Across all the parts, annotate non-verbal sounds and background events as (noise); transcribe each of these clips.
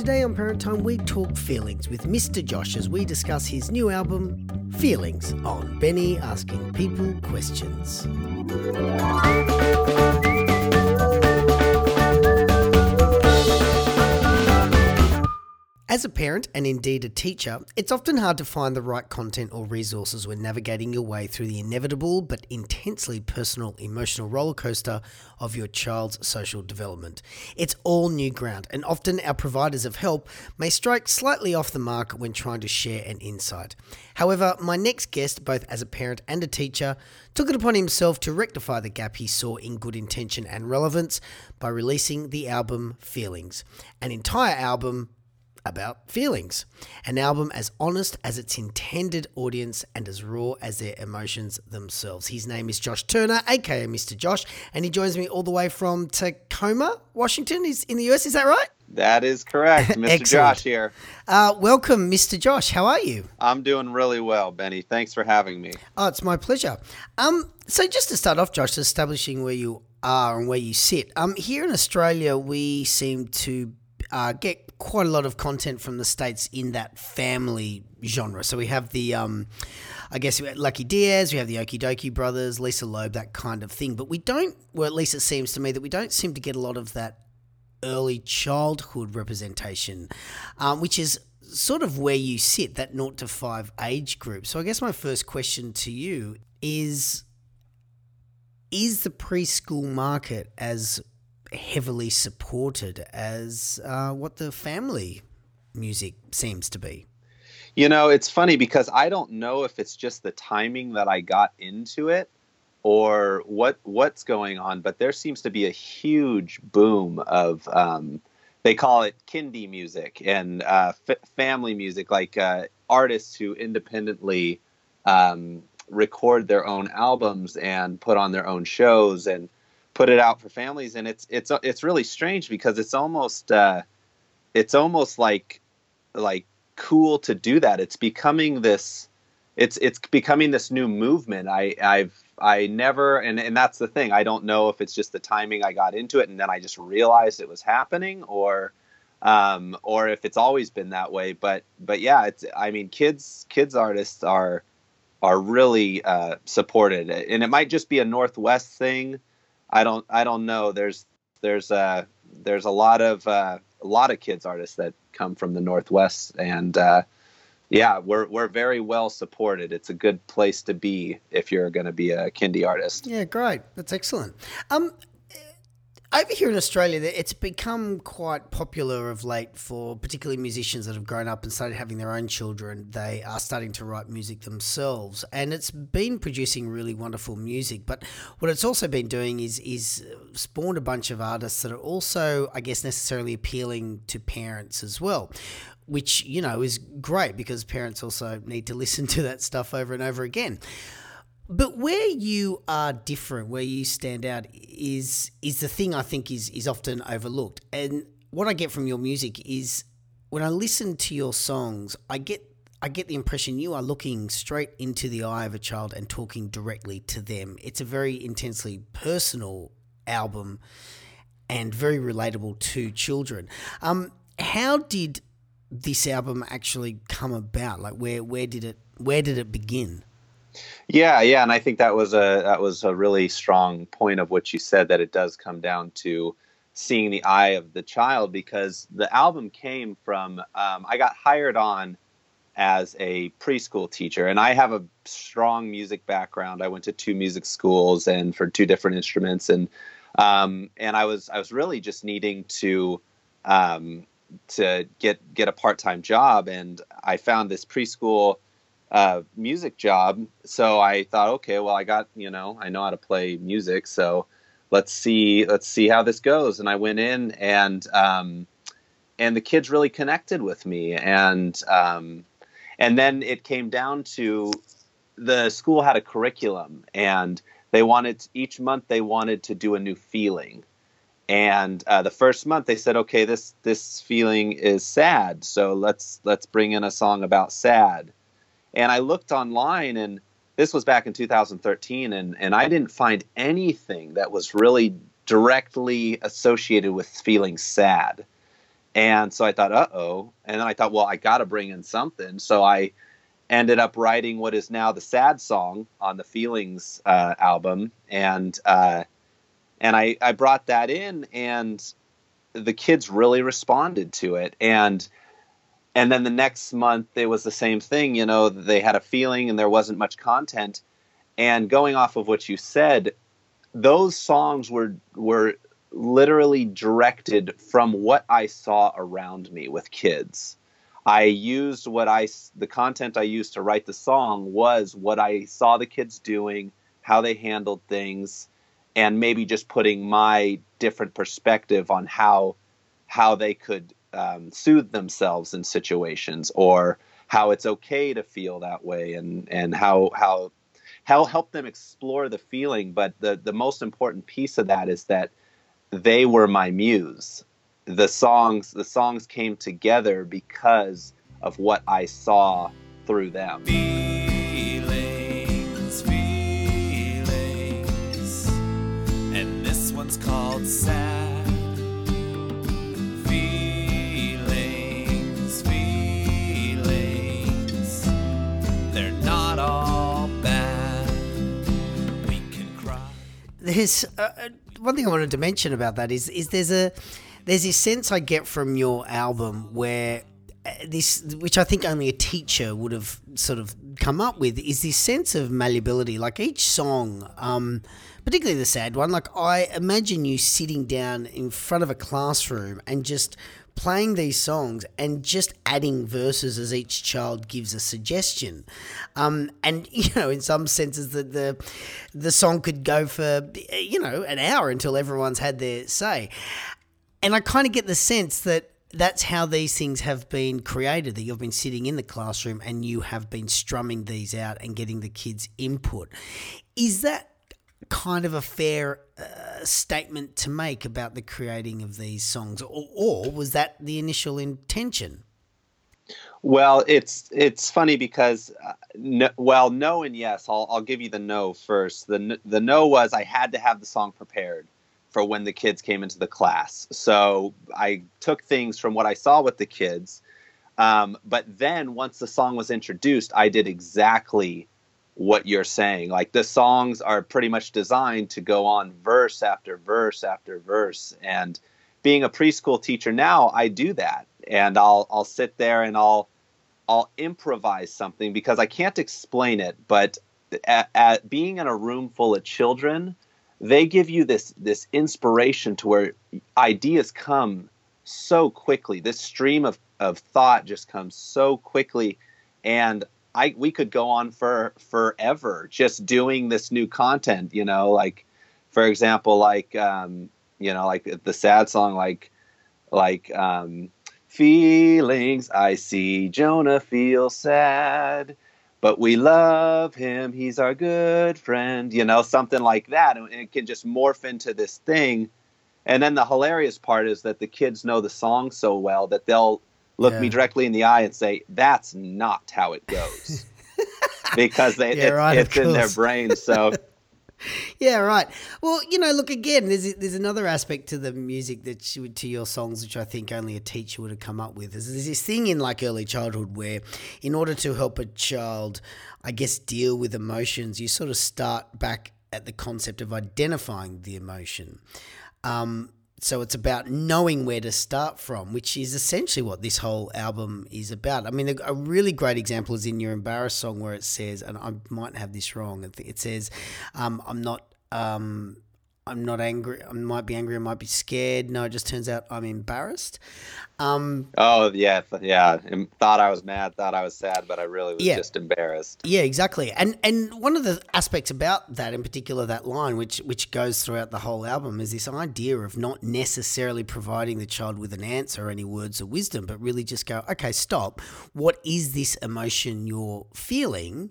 Today on Parent Time, we talk feelings with Mr. Josh as we discuss his new album, Feelings, on Benny Asking People Questions. As a parent and indeed a teacher, it's often hard to find the right content or resources when navigating your way through the inevitable but intensely personal emotional rollercoaster of your child's social development. It's all new ground, and often our providers of help may strike slightly off the mark when trying to share an insight. However, my next guest, both as a parent and a teacher, took it upon himself to rectify the gap he saw in good intention and relevance by releasing the album Feelings, an entire album about feelings. An album as honest as its intended audience and as raw as their emotions themselves. His name is Josh Turner, aka Mr. Josh, and he joins me all the way from Tacoma, Washington. He's in the US, is that right? That is correct. Mr. Josh here. Uh, welcome, Mr. Josh. How are you? I'm doing really well, Benny. Thanks for having me. Oh, it's my pleasure. Um, so just to start off, Josh, establishing where you are and where you sit. Um, here in Australia, we seem to uh, get quite a lot of content from the states in that family genre. So we have the, um, I guess, Lucky Diaz, we have the Okee Dokee Brothers, Lisa Loeb, that kind of thing. But we don't, well, at least it seems to me that we don't seem to get a lot of that early childhood representation, um, which is sort of where you sit, that 0 to 5 age group. So I guess my first question to you is Is the preschool market as heavily supported as uh, what the family music seems to be. You know, it's funny because I don't know if it's just the timing that I got into it or what what's going on, but there seems to be a huge boom of um, they call it kindie music and uh, f- family music, like uh, artists who independently um, record their own albums and put on their own shows and put it out for families, and it's it's it's really strange because it's almost uh, it's almost like like cool to do that. It's becoming this it's it's becoming this new movement. I I've I never and and that's the thing. I don't know if it's just the timing I got into it and then I just realized it was happening or um, or if it's always been that way. But but yeah, it's I mean kids kids artists are are really uh, supported and it might just be a Northwest thing I don't I don't know. There's there's uh there's a lot of uh, a lot of kids artists that come from the Northwest, and uh, yeah, we're we're very well supported. It's a good place to be if you're going to be a kindie artist. Yeah, great. That's excellent. Um, over here in Australia, it's become quite popular of late for particularly musicians that have grown up and started having their own children. They are starting to write music themselves, and it's been producing really wonderful music. But what it's also been doing is is spawned a bunch of artists that are also, I guess, necessarily appealing to parents as well which you know is great because parents also need to (laughs) listen to that stuff over and over again. But where you are different, where you stand out, is is the thing I think is is often overlooked. And what I get from your music is when I listen to your songs, I get I get the impression you are looking straight into the eye of a child and talking directly to them. It's a very intensely personal album and very relatable to children. Um, how did this album actually come about? Like where where did it where did it begin? Yeah, yeah, and I think that was a that was a really strong point of what you said that it does come down to seeing the eye of the child because the album came from um, I got hired on as a preschool teacher and I have a strong music background. I went to two music schools and for two different instruments and um, and I was I was really just needing to um, to get get a part time job and I found this preschool uh, music job. So I thought, okay, well, I got you know, I know how to play music, so let's see, let's see how this goes. And I went in, and um, and the kids really connected with me, and um, and then it came down to the school had a curriculum, and they wanted each month they wanted to do a new feeling. And uh, the first month they said, okay, this this feeling is sad, so let's let's bring in a song about sad and I looked online, and this was back in 2013, and, and I didn't find anything that was really directly associated with feeling sad. And so I thought, uh oh. And then I thought, well, I got to bring in something. So I ended up writing what is now the sad song on the Feelings uh, album. And, uh, and I, I brought that in, and the kids really responded to it. And, and then the next month it was the same thing you know they had a feeling and there wasn't much content. And going off of what you said those songs were were literally directed from what i saw around me with kids. I used what i the content i used to write the song was what i saw the kids doing how they handled things and maybe just putting my different perspective on how how they could um, soothe themselves in situations or how it's okay to feel that way and and how how how help them explore the feeling. But the the most important piece of that is that they were my muse. The songs the songs came together because of what I saw through them. Feelings feelings. And this one's called sad There's uh, uh, one thing I wanted to mention about that is is there's a there's this sense I get from your album where uh, this which I think only a teacher would have sort of come up with is this sense of malleability. Like each song um, particularly the sad one like I imagine you sitting down in front of a classroom and just playing these songs and just adding verses as each child gives a suggestion. Um, and (laughs) you know, in some senses, the, the the song could go for you know an hour until everyone's had their say. And I kind of get the sense that that's how these things have been created. That you've been sitting in the classroom and you have been strumming these out and getting the kids' input. Is that kind of a fair uh, statement to make about the creating of these songs, or, or was that the initial intention? Well, it's it's funny because uh, no, well, no and yes. I'll I'll give you the no first. The the no was I had to have the song prepared for when the kids came into the class. So I took things from what I saw with the kids, um, but then once the song was introduced, I did exactly what you're saying. Like the songs are pretty much designed to go on verse after verse after verse, and being a preschool teacher now, I do that, and I'll I'll sit there and I'll I'll improvise something because I can't explain it, but at, at being in a room full of children, they give you this this inspiration to where ideas come so quickly. This stream of, of thought just comes so quickly, and I we could go on for forever just doing this new content. You know, like for example, like um, you know, like the sad song, like like um, feelings. I see Jonah feel sad, but we love him. He's our good friend. You know, something like that, and it can just morph into this thing. And then the hilarious part is that the kids know the song so well that they'll look Yeah. me directly in the eye and say, "That's not how it goes," (laughs) because they, Yeah, it's, right, it's in their brain. So (laughs) Yeah, right. Well, you know, look again. There's there's another aspect to the music that you, to your songs, which I think only a teacher would have come up with. Is there's this thing in like early childhood where, in order to help a child, I guess, deal with emotions, you sort of start back at the concept of identifying the emotion. Um, so it's about knowing where to start from, which is essentially what this whole album is about. I mean, a, really great example is in your "Embarrassed" song, where it says, and I might have this wrong. It says, um, "I'm not." Um, I'm not angry. I might be angry. I might be scared. No, it just turns out I'm embarrassed. Um, Oh yeah, yeah. Thought I was mad, thought I was sad, but I really was Yeah. just embarrassed. Yeah, exactly. And and one of the aspects about that, in particular, that line, which which goes throughout the whole album, is this idea of not necessarily providing the child with an answer or any words of wisdom, but really just go, okay, stop. What is this emotion you're feeling?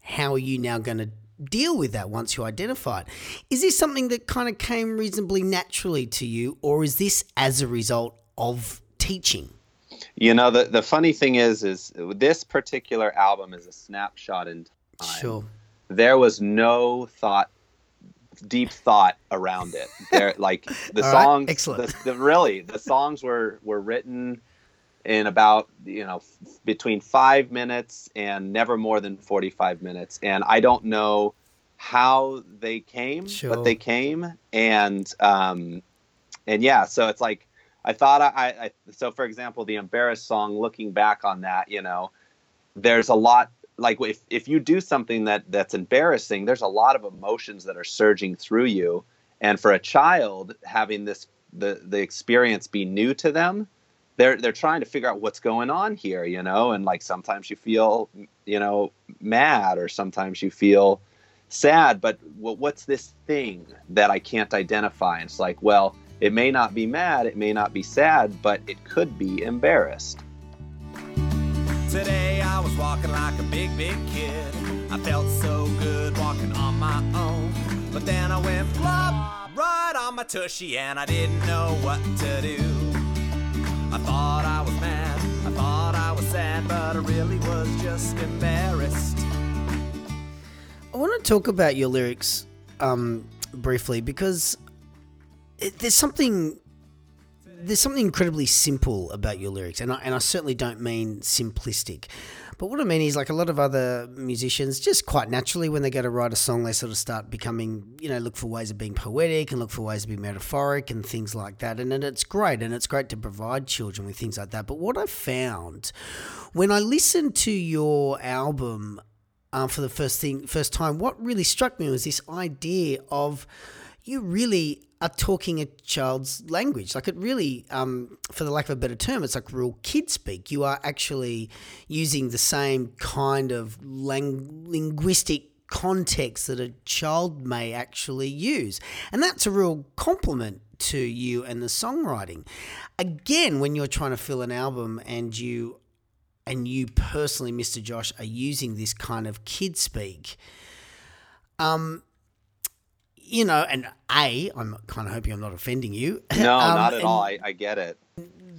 How are you now going to deal with that once you identify it? Is this something that kind of came reasonably naturally to you, or is this as a result of teaching? You know, the the funny thing is, is this particular album is a snapshot in time. Sure. There was no thought deep thought around it. There, like the (laughs) All right, songs, excellent. The, the, really, the songs were were written in about you know f- between five minutes and never more than forty five minutes, and I don't know how they came, Sure. but they came, and um, and yeah, so it's like I thought I, I so for example, the embarrassed song. Looking back on that, you know, there's a lot like if if you do something that that's embarrassing, there's a lot of emotions that are surging through you, and for a child having this the the experience be new to them, they're they're trying to figure out what's going on here, you know, and like sometimes you feel you know mad or sometimes you feel sad, but what's this thing that I can't identify? And it's like, well, it may not be mad, it may not be sad, but it could be embarrassed. Today I was walking like a big, big kid. I felt so good walking on my own. But then I went plop right on my tushy and I didn't know what to do. I thought I was mad, I thought I was sad, but I really was just embarrassed. I want to talk about your lyrics um, briefly because it, there's something there's something incredibly simple about your lyrics, and I, and I certainly don't mean simplistic. But what I mean is, like a lot of other musicians, just quite naturally, when they go to write a song, they sort of start becoming, you know, look for ways of being poetic and look for ways of being metaphoric and things like that. And, and it's great, and it's great to provide children with things like that. But what I found when I listened to your album uh, for the first thing, first time, what really struck me was this idea of you really are talking a child's language. Like it really, um, for the lack of a better term, it's like real kid speak. You are actually using the same kind of lang- linguistic context that a child may actually use. And that's a real compliment to you and the songwriting. Again, when you're trying to fill an album and you and you personally, Mr. Josh, are using this kind of kid speak, um, you know, and A, I'm kind of hoping I'm not offending you. (laughs) No, Um, not at all. I, I get it.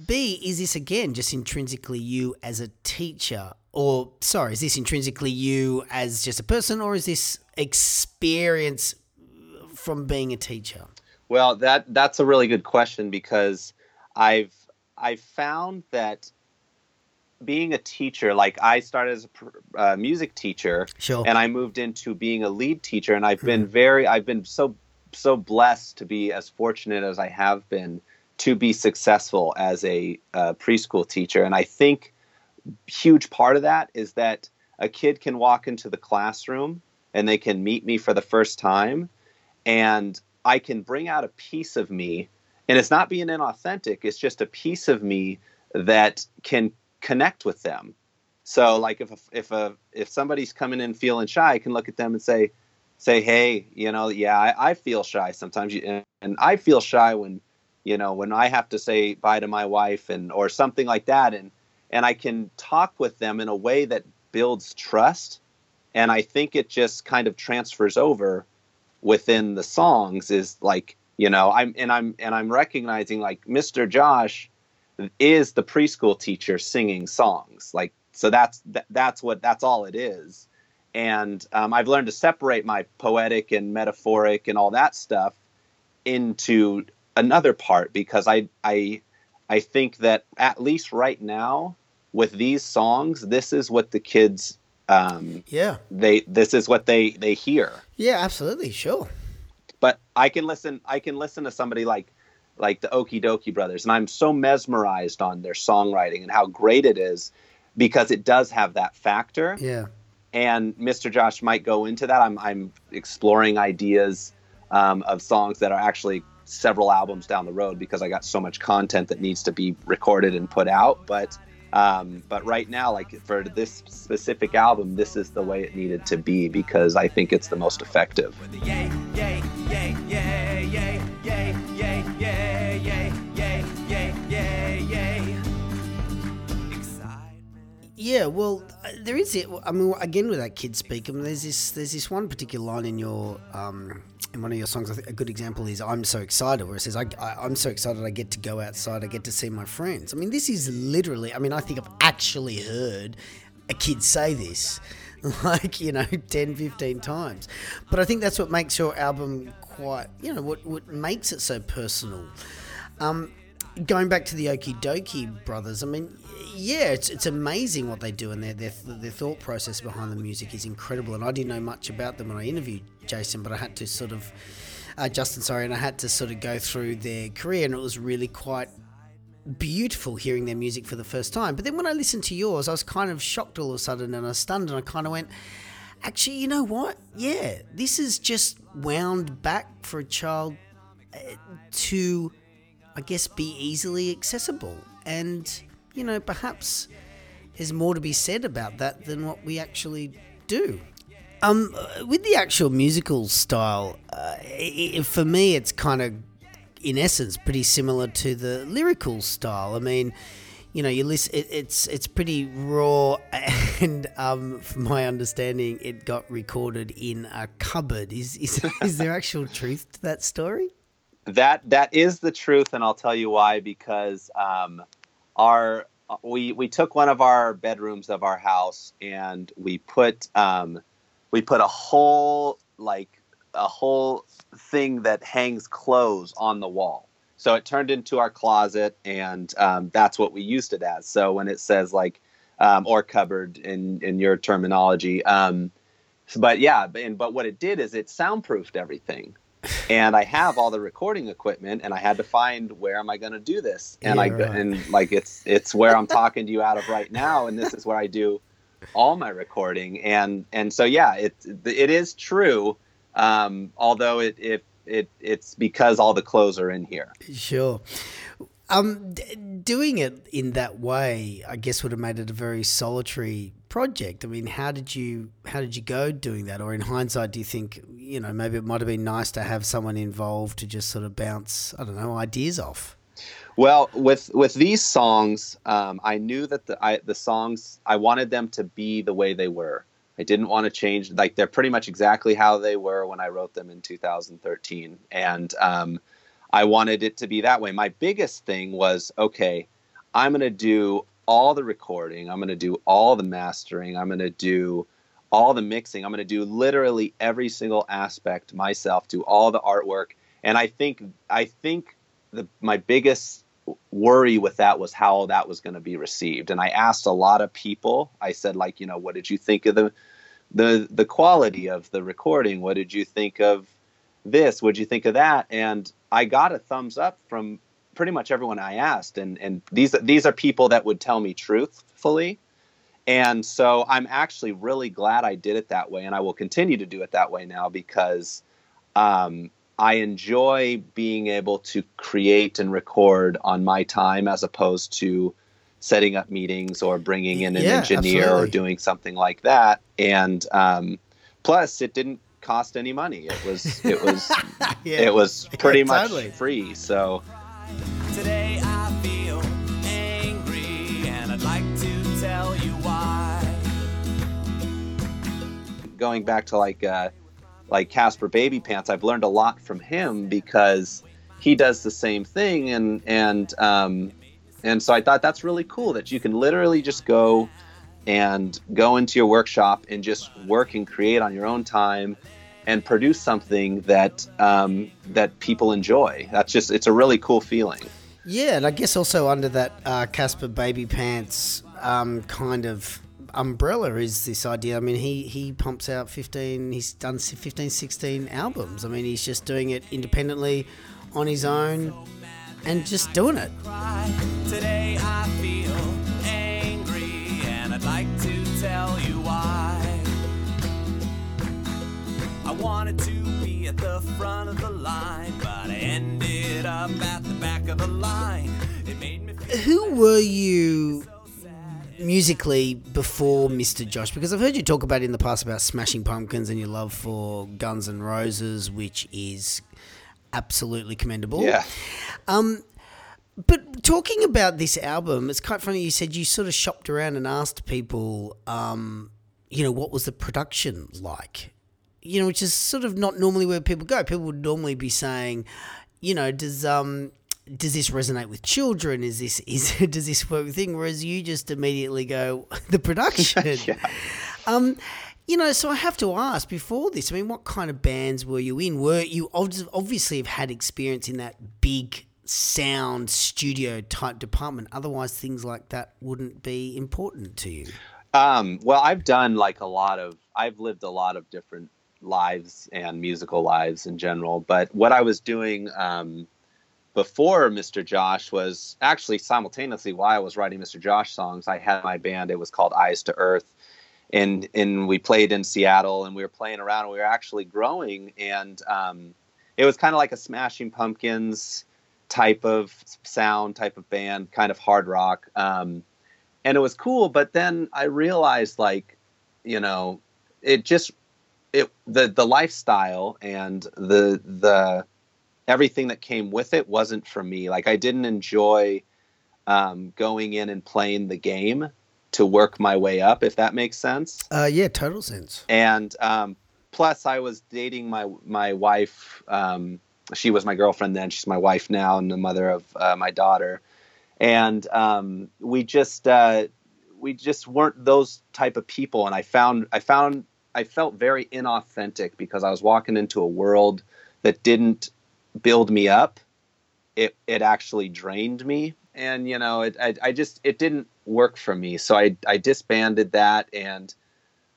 B, is this again just intrinsically you as a teacher? Or, sorry, is this intrinsically you as just a person, or is this experience from being a teacher? Well, that that's a really good question because I've I've found that being a teacher, like I started as a pr- uh, music teacher, Sure. and I moved into being a lead teacher, and I've been very I've been so so blessed to be as fortunate as I have been to be successful as a uh, preschool teacher, and I think huge part of that is that a kid can walk into the classroom and they can meet me for the first time and I can bring out a piece of me. And it's not being inauthentic it's just a piece of me that can connect with them so like if a, if a if somebody's coming in feeling shy I can look at them and say say hey you know yeah I, I feel shy sometimes and, and I feel shy when you know when I have to say bye to my wife and or something like that and and I can talk with them in a way that builds trust. And I think it just kind of transfers over within the songs is like, you know, I'm and I'm and I'm recognizing like Mr. Josh is the preschool teacher singing songs. Like so that's that, that's what that's all it is. And um, I've learned to separate my poetic and metaphoric and all that stuff into another part because I I I think that at least right now with these songs, this is what the kids um, Yeah. they this is what they they hear. Yeah, absolutely. Sure. But I can listen I can listen to somebody like like the Okee Dokee Brothers, and I'm so mesmerized on their songwriting and how great it is because it does have that factor. Yeah. And Mr. Josh might go into that. I'm I'm exploring ideas um, of songs that are actually several albums down the road because I got so much content that needs to be recorded and put out. But um, but right now, like for this specific album, this is the way it needed to be because I think it's the most effective. With the yay, Yeah, well, uh, there is it. I mean, again with that kid speak, I mean, there's this there's this one particular line in your um, in one of your songs. I think a good example is "I'm so excited," where it says, I, I, "I'm so excited, I get to go outside, I get to see my friends." I mean, this is literally. I mean, I think I've actually heard a kid say this. (laughs) like, you know, (laughs) 10, 15 times. But I think that's what makes your album quite, you know, what, what makes it so personal. Um, going back to the Okee Dokee brothers, I mean, yeah, it's, it's amazing what they do, and their, their their thought process behind the music is incredible. And I didn't know much about them when I interviewed Jason, but I had to sort of uh, Justin, sorry, and I had to sort of go through their career, and it was really quite beautiful hearing their music for the first time. But then when I listened to yours, I was kind of shocked all of a sudden, and I was stunned, and I kind of went. Actually, you know what? Yeah, this is just wound back for a child uh, to I guess, be easily accessible. And, you know, perhaps there's more to be said about that than what we actually do. Um, with the actual musical style, uh, it, for me, it's kind of, in essence, pretty similar to the lyrical style. I mean, you know, you listen. It, it's it's pretty raw, (laughs) and um, from my understanding, it got recorded in a cupboard. Is is is there actual truth to that story? That that is the truth, and I'll tell you why. Because um, our we we took one of our bedrooms of our house and we put um, we put a whole like a whole thing that hangs clothes on the wall. So it turned into our closet, and um, that's what we used it as. So when it says like um, or cupboard in in your terminology, um, but yeah, and but what it did is it soundproofed everything and I have all the recording equipment, and I had to find where am I going to do this, and yeah, I right. and like it's it's where I'm talking to you out of right now, and this is where I do all my recording, and and so yeah, it it is true, um, although it it it it's because all the clothes are in here. Sure. Um, doing it in that way, I guess, would have made it a very solitary project. I mean, how did you how did you go doing that? Or in hindsight, do you think you know maybe it might have been nice to have someone involved to just sort of bounce I don't know ideas off? Well, with with these songs, um, I knew that the I, the songs I wanted them to be the way they were. I didn't want to change like they're pretty much exactly how they were when I wrote them in 2013, and um, I wanted it to be that way. My biggest thing was okay, I'm going to do all the recording, I'm going to do all the mastering, I'm going to do all the mixing, I'm going to do literally every single aspect myself, do all the artwork. And I think I think the my biggest worry with that was how that was going to be received. And I asked a lot of people. I said like, you know, what did you think of the the the quality of the recording? What did you think of this? What did you think of that? And I got a thumbs up from pretty much everyone I asked, and and these these are people that would tell me truthfully, and so I'm actually really glad I did it that way, and I will continue to do it that way now because um, I enjoy being able to create and record on my time as opposed to setting up meetings or bringing in an yeah, engineer absolutely. or doing something like that, and um, plus it didn't cost any money. It was (laughs) it was yeah. it was pretty yeah, much totally. free. So today I feel angry and I'd like to tell you why. Going back to like uh, like Caspar Babypants, I've learned a lot from him because he does the same thing and and um, and so I thought that's really cool that you can literally just go and go into your workshop and just work and create on your own time and produce something that um, that people enjoy. That's just it's a really cool feeling. Yeah, and I guess also under that uh, Caspar Babypants um, kind of umbrella is this idea. I mean, he, he pumps out 15, he's done 15, 16 albums. I mean, he's just doing it independently on his own and just doing it. I'd like to tell you why. I wanted to be at the front of the line, but I ended up at the back of the line. Who were you musically before Mr. Josh? Because I've heard you talk about in the past about Smashing Pumpkins and your love for Guns N' Roses, which is absolutely commendable. Yeah. Um, but talking about this album, it's quite funny. You said you sort of shopped around and asked people, um, you know, what was the production like? you know, which is sort of not normally where people go. People would normally be saying, you know, does um does this resonate with children? Is this (laughs) is does this work thing? Whereas you just immediately go (laughs) the production. (laughs) yeah. Um, You know, so I have to ask before this. I mean, what kind of bands were you in? Were you obviously have had experience in that big sound studio type department? Otherwise, things like that wouldn't be important to you. Um, well, I've done like a lot of, I've lived a lot of different lives and musical lives in general. But what I was doing um, before Mr. Josh was actually simultaneously while I was writing Mr. Josh songs, I had my band. It was called Eyes to Earth and and we played in Seattle and we were playing around and we were actually growing and um, it was kind of like a Smashing Pumpkins type of sound type of band kind of hard rock um, and it was cool but then I realized like you know it just it the the lifestyle and the the everything that came with it wasn't for me like I didn't enjoy um, going in and playing the game to work my way up, if that makes sense. Uh, yeah, total sense. And um, plus, I was dating my my wife. Um, she was my girlfriend then. She's my wife now, and the mother of uh, my daughter. And um, we just uh, we just weren't those type of people. And I found I found I felt very inauthentic because I was walking into a world that didn't build me up. It it actually drained me and you know it, I, I just it didn't work for me so i i disbanded that and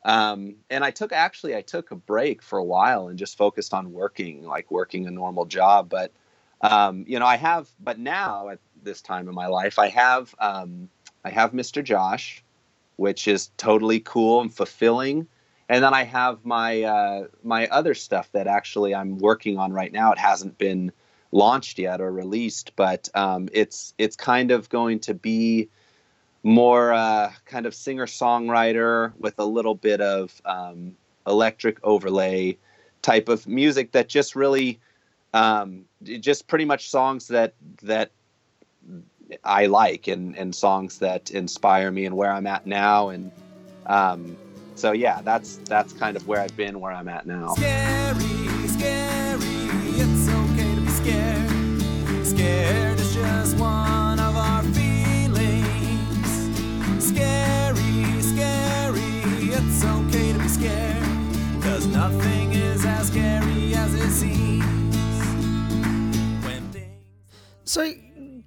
um and i took actually i took a break for a while and just focused on working like working a normal job. But um you know i have but now at this time in my life i have um i have mr josh which is totally cool and fulfilling. And then i have my uh my other stuff that actually i'm working on right now. It hasn't been launched yet or released, but um, it's it's kind of going to be more uh, kind of singer songwriter with a little bit of um, electric overlay type of music that just really um, just pretty much songs that that I like and and songs that inspire me and where I'm at now. And um, so yeah that's that's kind of where I've been where I'm at now. Scary, scary, Scary, scary, it's okay to be scared. Cause nothing is as scary as it seems. When things So,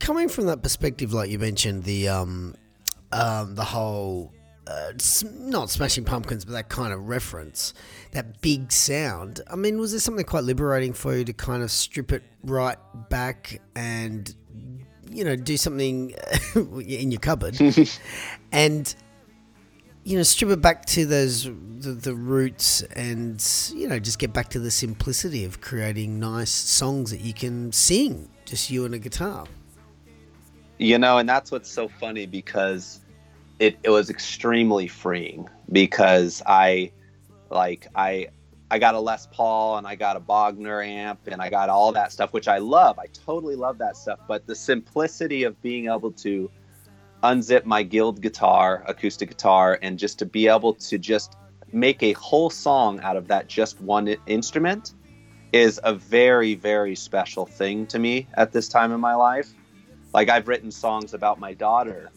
coming from that perspective, like you mentioned, the um, um, the whole uh, s- not Smashing Pumpkins, but that kind of reference, that big sound. I mean, was there something quite liberating for you to kind of strip it right back and you know do something (laughs) in your cupboard (laughs) and you know strip it back to those the, the roots and you know just get back to the simplicity of creating nice songs that you can sing just you and a guitar. You know and that's what's so funny because it, it was extremely freeing because i like i i got a les paul and i got a bogner amp and i got all that stuff which i love. I totally love that stuff. But the simplicity of being able to unzip my guild guitar acoustic guitar and just to be able to just make a whole song out of that just one instrument is a very very special thing to me at this time in my life like I've written songs about my daughter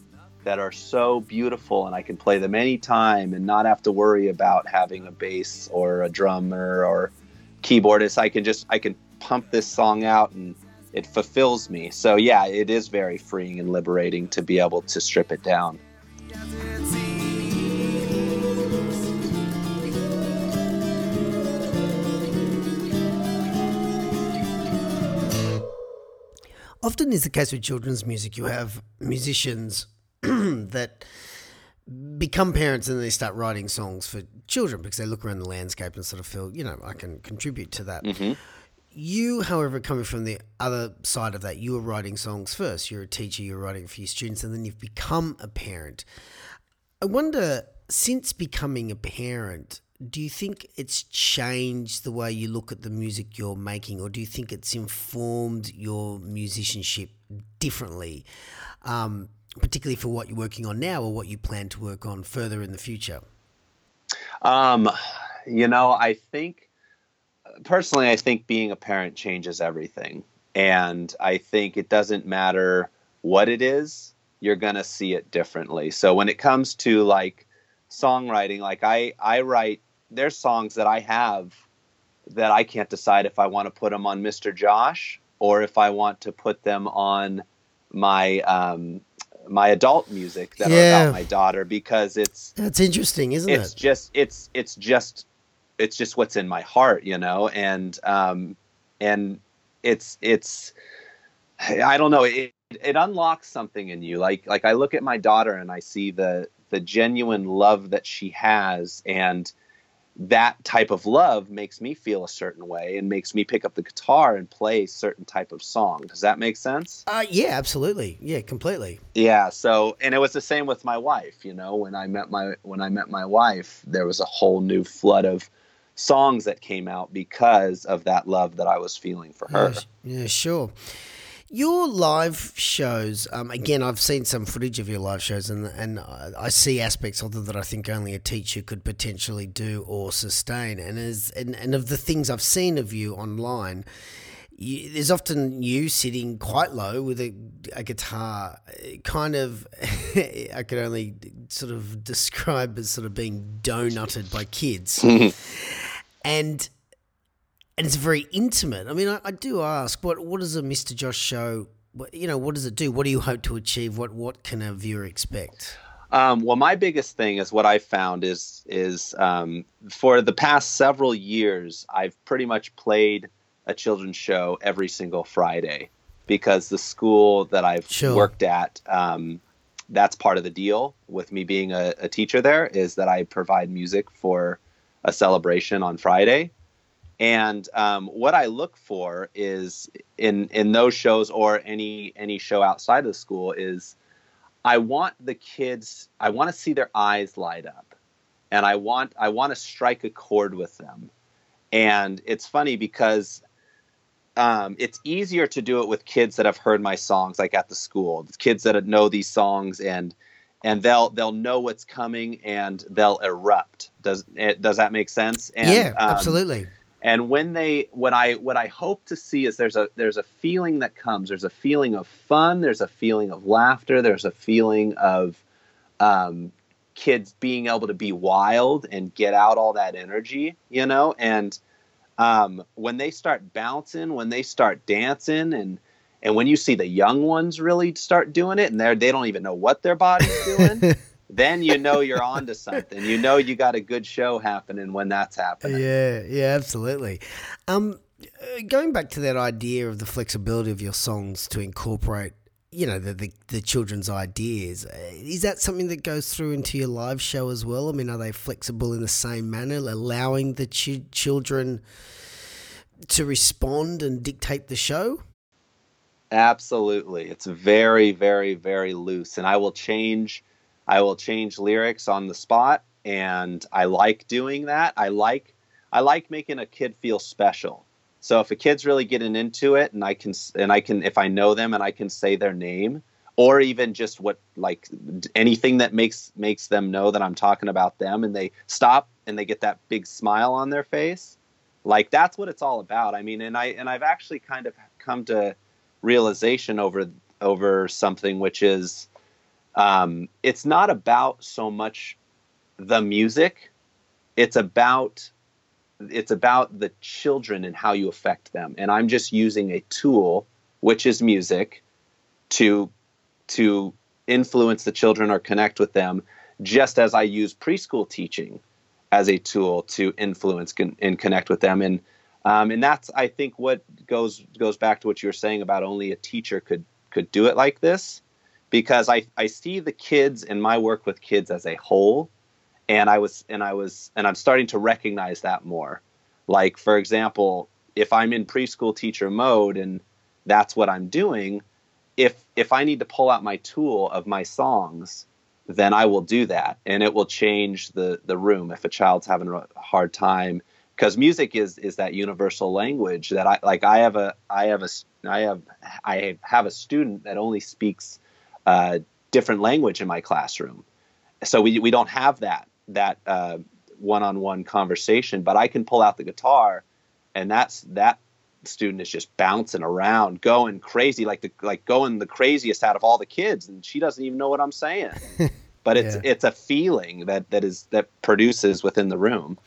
that are so beautiful and I can play them anytime and not have to worry about having a bass or a drummer or keyboardist. I can just I can pump this song out and it fulfills me. So yeah, it is very freeing and liberating to be able to strip it down. as it seems. often is the case with children's music. You have musicians (clears throat) that become parents and they start writing songs for children because they look around the landscape and sort of feel, you know, I can contribute to that. Mm-hmm. You, however, coming from the other side of that, you were writing songs first. You're a teacher, you're writing for your students, and then you've become a parent. I wonder, since becoming a parent, do you think it's changed the way you look at the music you're making, or do you think it's informed your musicianship differently, um, particularly for what you're working on now or what you plan to work on further in the future? Um, you know, I think personally, I think being a parent changes everything. And I think it doesn't matter what it is, you're going to see it differently. So when it comes to like songwriting, like I, I write there's songs that I have that I can't decide if I want to put them on Mr. Josh or if I want to put them on my um, my adult music that are about my daughter because it's That's interesting, isn't it's it? It's just it's it's just it's just what's in my heart you know? And um and it's it's i don't know it it unlocks something in you. Like like i look at my daughter and i see the the genuine love that she has and that type of love makes me feel a certain way and makes me pick up the guitar and play a certain type of song. Does that make sense? Uh, yeah, absolutely. Yeah, completely. yeah so and it was the same with my wife you know? When i met my when i met my wife there was a whole new flood of songs that came out because of that love that i was feeling for her Yeah, yeah, sure. Your live shows, um, again, I've seen some footage of your live shows, and and I see aspects of them that I think only a teacher could potentially do or sustain. And as and, and of the things I've seen of you online, you, there's often you sitting quite low with a, a guitar, kind of. (laughs) I could only sort of describe as sort of being donutted by kids, (laughs) and and it's very intimate. I mean, I, I do ask, what what does a Mr. Josh show? What, you know, what does it do? What do you hope to achieve? What what can a viewer expect? Um, well, my biggest thing is what I found is is um, for the past several years, I've pretty much played a children's show every single Friday because the school that I've Sure. worked at, um, that's part of the deal with me being a, a teacher there is that I provide music for a celebration on Friday. And um, what I look for is in in those shows or any any show outside of the school is I want the kids I want to see their eyes light up and I want I want to strike a chord with them. And it's funny because um, it's easier to do it with kids that have heard my songs like at the school. Kids that know these songs and and they'll they'll know what's coming and they'll erupt. Does it, does that make sense? And, yeah, um, absolutely. and when they what i what i hope to see is there's a there's a feeling that comes there's a feeling of fun there's a feeling of laughter there's a feeling of um, kids being able to be wild and get out all that energy you know and um, when they start bouncing when they start dancing and and when you see the young ones really start doing it and they they don't even know what their body's doing (laughs) then you know you're onto something you know you got a good show happening when that's happening Yeah, yeah, absolutely. Um, uh, going back to that idea of the flexibility of your songs to incorporate, you know, the the, the children's ideas, uh, is that something that goes through into your live show as well? I mean, are they flexible in the same manner, allowing the ch- children to respond and dictate the show? Absolutely. It's very, very, very loose. And I will change I will change lyrics on the spot and I like doing that. I like I like making a kid feel special. So if a kid's really getting into it and I can and I can if I know them and I can say their name or even just what like anything that makes makes them know that I'm talking about them and they stop and they get that big smile on their face. Like that's what it's all about. I mean, and I and I've actually kind of come to realization over over something which is um, it's not about so much the music it's about it's about the children and how you affect them. And i'm just using a tool which is music to to influence the children or connect with them just as i use preschool teaching as a tool to influence con- and connect with them. And um, and that's I think what goes goes back to what you were saying about only a teacher could could do it like this, because I I see the kids and my work with kids as a whole, and I was and I was and I'm starting to recognize that more. Like for example, if I'm in preschool teacher mode and that's what I'm doing, if if I need to pull out my tool of my songs, then I will do that, and it will change the the room if a child's having a hard time because music is is that universal language that I like. I have a I have a I have I have a student that only speaks uh, different language in my classroom, so we we don't have that that uh, one-on-one conversation. But I can pull out the guitar, and that's that student is just bouncing around, going crazy, like the like going the craziest out of all the kids, and she doesn't even know what I'm saying. (laughs) but it's Yeah. it's a feeling that that is that produces within the room.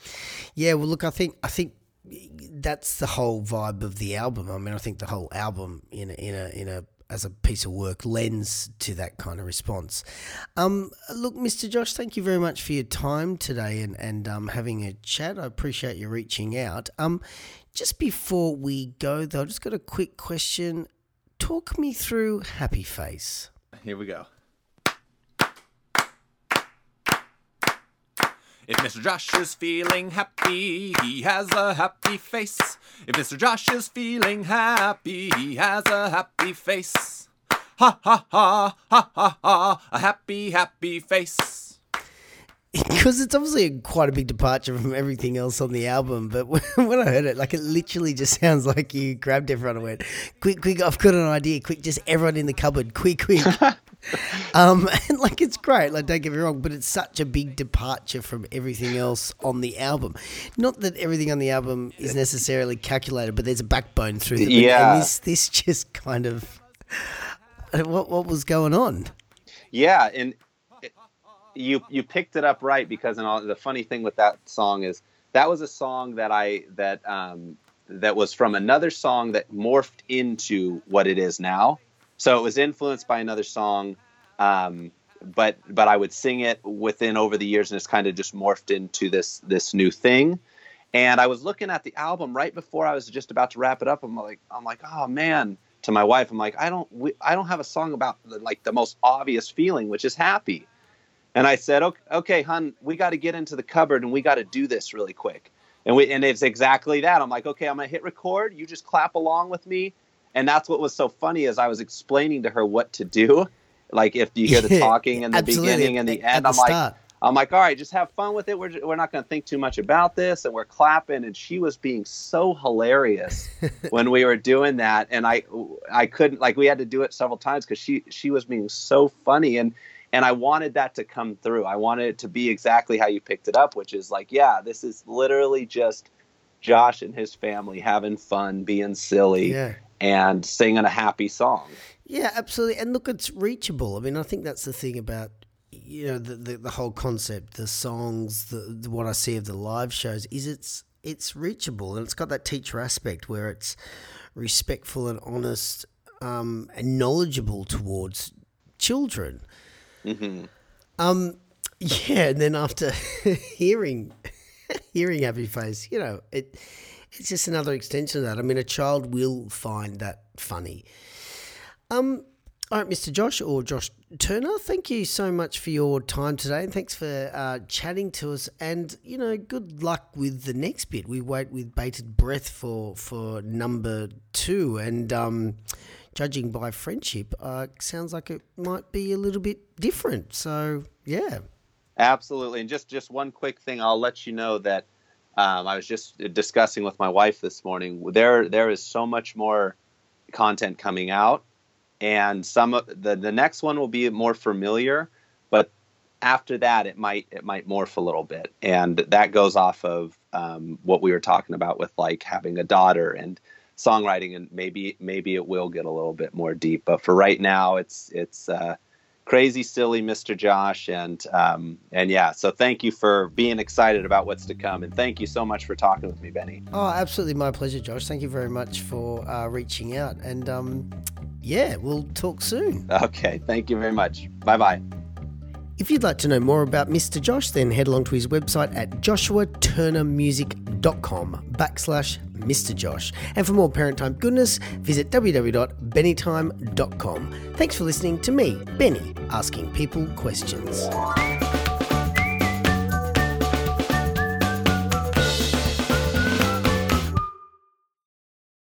Yeah, well, look, I think I think that's the whole vibe of the album. I mean, I think the whole album in a, in a in a as a piece of work lends to that kind of response. Um, look, Mr. Josh, thank you very much for your time today and and um, having a chat. I appreciate you reaching out. Um, just before we go, though, I've just got a quick question. Talk me through Happy Face. Here we go. If Mr. Josh is feeling happy, he has a happy face. If Mr. Josh is feeling happy, he has a happy face. Ha ha ha, ha ha ha, a happy, happy face. because it's obviously a, quite a big departure from everything else on the album. But when, (laughs) when I heard it, like it literally just (laughs) sounds like you grabbed everyone and went, "Quick, quick! I've got an idea! Quick, just everyone in the cupboard! Quick, quick!" (laughs) um, (laughs) and like it's great. Like don't get me wrong, but it's such a big departure from everything else on the album. Not that everything on the album is necessarily calculated, but there's a backbone through them. Yeah. and this this just kind of what what was going on. Yeah, and it- you you picked it up right because and all, the funny thing with that song is that was a song that I that um, that was from another song that morphed into what it is now. So it was influenced by another song, um, but but I would sing it within over the years, and it's kind of just morphed into this this new thing. And I was looking at the album right before I was just about to wrap it up. I'm like, I'm like, oh man. To my wife, I'm like, I don't, we, I don't have a song about the, like the most obvious feeling, which is happy. And I said, okay, okay hun, we got to get into the cupboard and we got to do this really quick. And we, and it's exactly that. I'm like, okay, I'm gonna hit record. You just clap along with me. And that's what was so funny as I was explaining to her what to do. Like if you hear the (laughs) talking in the beginning and the end, the I'm like. I'm like, all right, just have fun with it. We're, we're not going to think too much about this. And we're clapping. And she was being so hilarious (laughs) when we were doing that. And I, I couldn't, like, we had to do it several times because she, she was being so funny. And, and I wanted that to come through. I wanted it to be exactly how you picked it up, which is like, yeah, this is literally just Josh and his family having fun, being silly, Yeah. And singing a happy song. Yeah, absolutely. And look, it's reachable. I mean, I think that's the thing about you know the the, the whole concept, the songs, the, the what I see of the live shows is it's it's reachable and it's got that teacher aspect where it's respectful and honest um, and knowledgeable towards children. hmm Um, (laughs) yeah, and then after (laughs) hearing (laughs) hearing Happy Face, you know, it it's just another extension of that. I mean, a child will find that funny. Um, all right, Mr. Josh or Josh Turner, thank you so much for your time today, and thanks for uh, chatting to us. And you know, good luck with the next bit. We wait with bated breath for for number two, and um, judging by friendship, uh, sounds like it might be a little bit different. So yeah, Absolutely. And just just one quick thing, I'll let you know that um, I was just discussing with my wife this morning. There there is so much more content coming out, and some of the the next one will be more familiar, but after that it might it might morph a little bit, and that goes off of um, what we were talking about with like having a daughter and songwriting, and maybe maybe it will get a little bit more deep. But for right now, it's it's uh, crazy silly mr josh and um, and yeah so thank you for being excited about what's to come and thank you so much for talking with me benny Oh, absolutely, my pleasure, Josh. Thank you very much for uh, reaching out, and um, yeah, we'll talk soon. okay thank you very much bye bye If you'd like to know more about Mr. Josh, then head along to his website at joshuaturnermusic.com backslash Mr. Josh. And for more Parent Time goodness, visit www.bennytime.com. Thanks for listening to me, Benny, asking people questions.